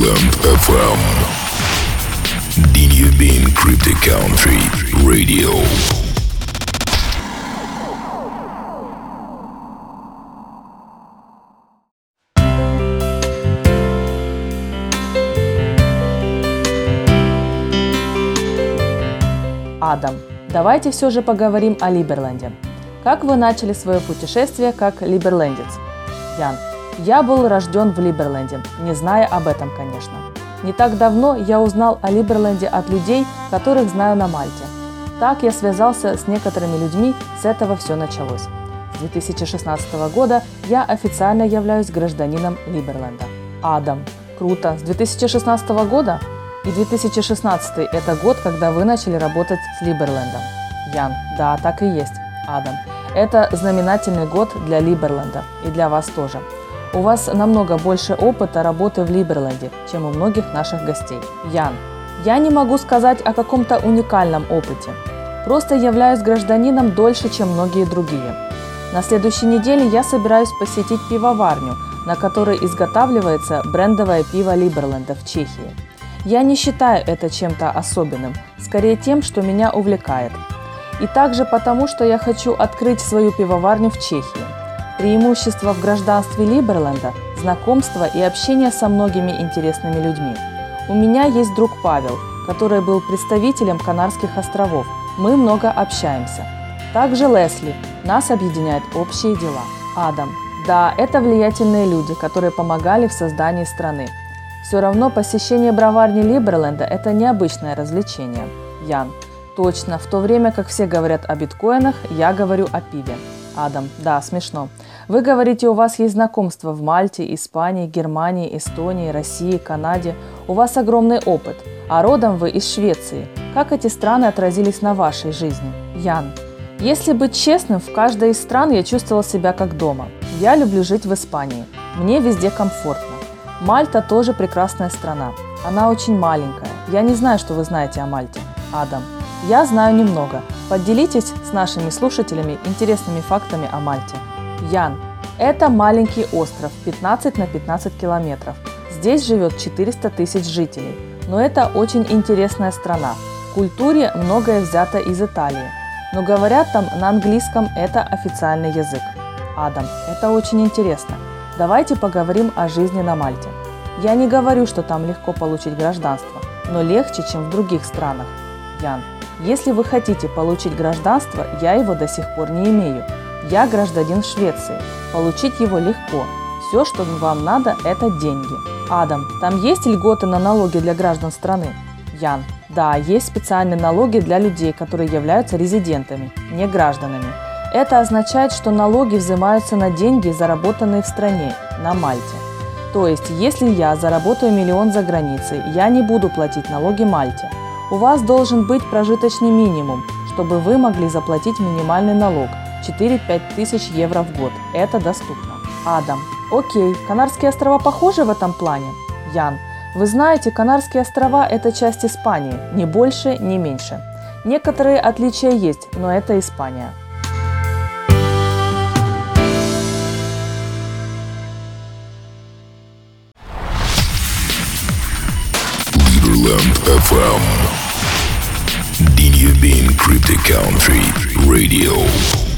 Liberland FM. Dinubin Cryptic Country Radio. Адам, давайте все же поговорим о Либерленде. Как вы начали свое путешествие как либерлендец? Ян, я был рожден в Либерленде, не зная об этом, конечно. Не так давно я узнал о Либерленде от людей, которых знаю на Мальте. Так я связался с некоторыми людьми, с этого все началось. С 2016 года я официально являюсь гражданином Либерленда. Адам. Круто. С 2016 года? И 2016 – это год, когда вы начали работать с Либерлендом. Ян. Да, так и есть. Адам. Это знаменательный год для Либерленда и для вас тоже. У вас намного больше опыта работы в Либерленде, чем у многих наших гостей. Ян. Я не могу сказать о каком-то уникальном опыте. Просто являюсь гражданином дольше, чем многие другие. На следующей неделе я собираюсь посетить пивоварню, на которой изготавливается брендовое пиво Либерленда в Чехии. Я не считаю это чем-то особенным, скорее тем, что меня увлекает. И также потому, что я хочу открыть свою пивоварню в Чехии. Преимущество в гражданстве Либерленда – знакомство и общение со многими интересными людьми. У меня есть друг Павел, который был представителем Канарских островов. Мы много общаемся. Также Лесли. Нас объединяют общие дела. Адам. Да, это влиятельные люди, которые помогали в создании страны. Все равно посещение броварни Либерленда – это необычное развлечение. Ян. Точно, в то время как все говорят о биткоинах, я говорю о пиве. Адам. Да, смешно. Вы говорите, у вас есть знакомства в Мальте, Испании, Германии, Эстонии, России, Канаде. У вас огромный опыт. А родом вы из Швеции. Как эти страны отразились на вашей жизни? Ян. Если быть честным, в каждой из стран я чувствовала себя как дома. Я люблю жить в Испании. Мне везде комфортно. Мальта тоже прекрасная страна. Она очень маленькая. Я не знаю, что вы знаете о Мальте. Адам. Я знаю немного. Поделитесь с нашими слушателями интересными фактами о Мальте. Ян. Это маленький остров 15 на 15 километров. Здесь живет 400 тысяч жителей. Но это очень интересная страна. В культуре многое взято из Италии. Но говорят там на английском это официальный язык. Адам, это очень интересно. Давайте поговорим о жизни на Мальте. Я не говорю, что там легко получить гражданство, но легче, чем в других странах. Ян, если вы хотите получить гражданство, я его до сих пор не имею. Я гражданин Швеции. Получить его легко. Все, что вам надо, это деньги. Адам, там есть льготы на налоги для граждан страны? Ян, да, есть специальные налоги для людей, которые являются резидентами, не гражданами. Это означает, что налоги взимаются на деньги, заработанные в стране, на Мальте. То есть, если я заработаю миллион за границей, я не буду платить налоги Мальте. У вас должен быть прожиточный минимум, чтобы вы могли заплатить минимальный налог – 4-5 тысяч евро в год. Это доступно. Адам. Окей, Канарские острова похожи в этом плане? Ян. Вы знаете, Канарские острова – это часть Испании, ни больше, ни меньше. Некоторые отличия есть, но это Испания. Liberland FM. Dinubin Cryptic Country Radio.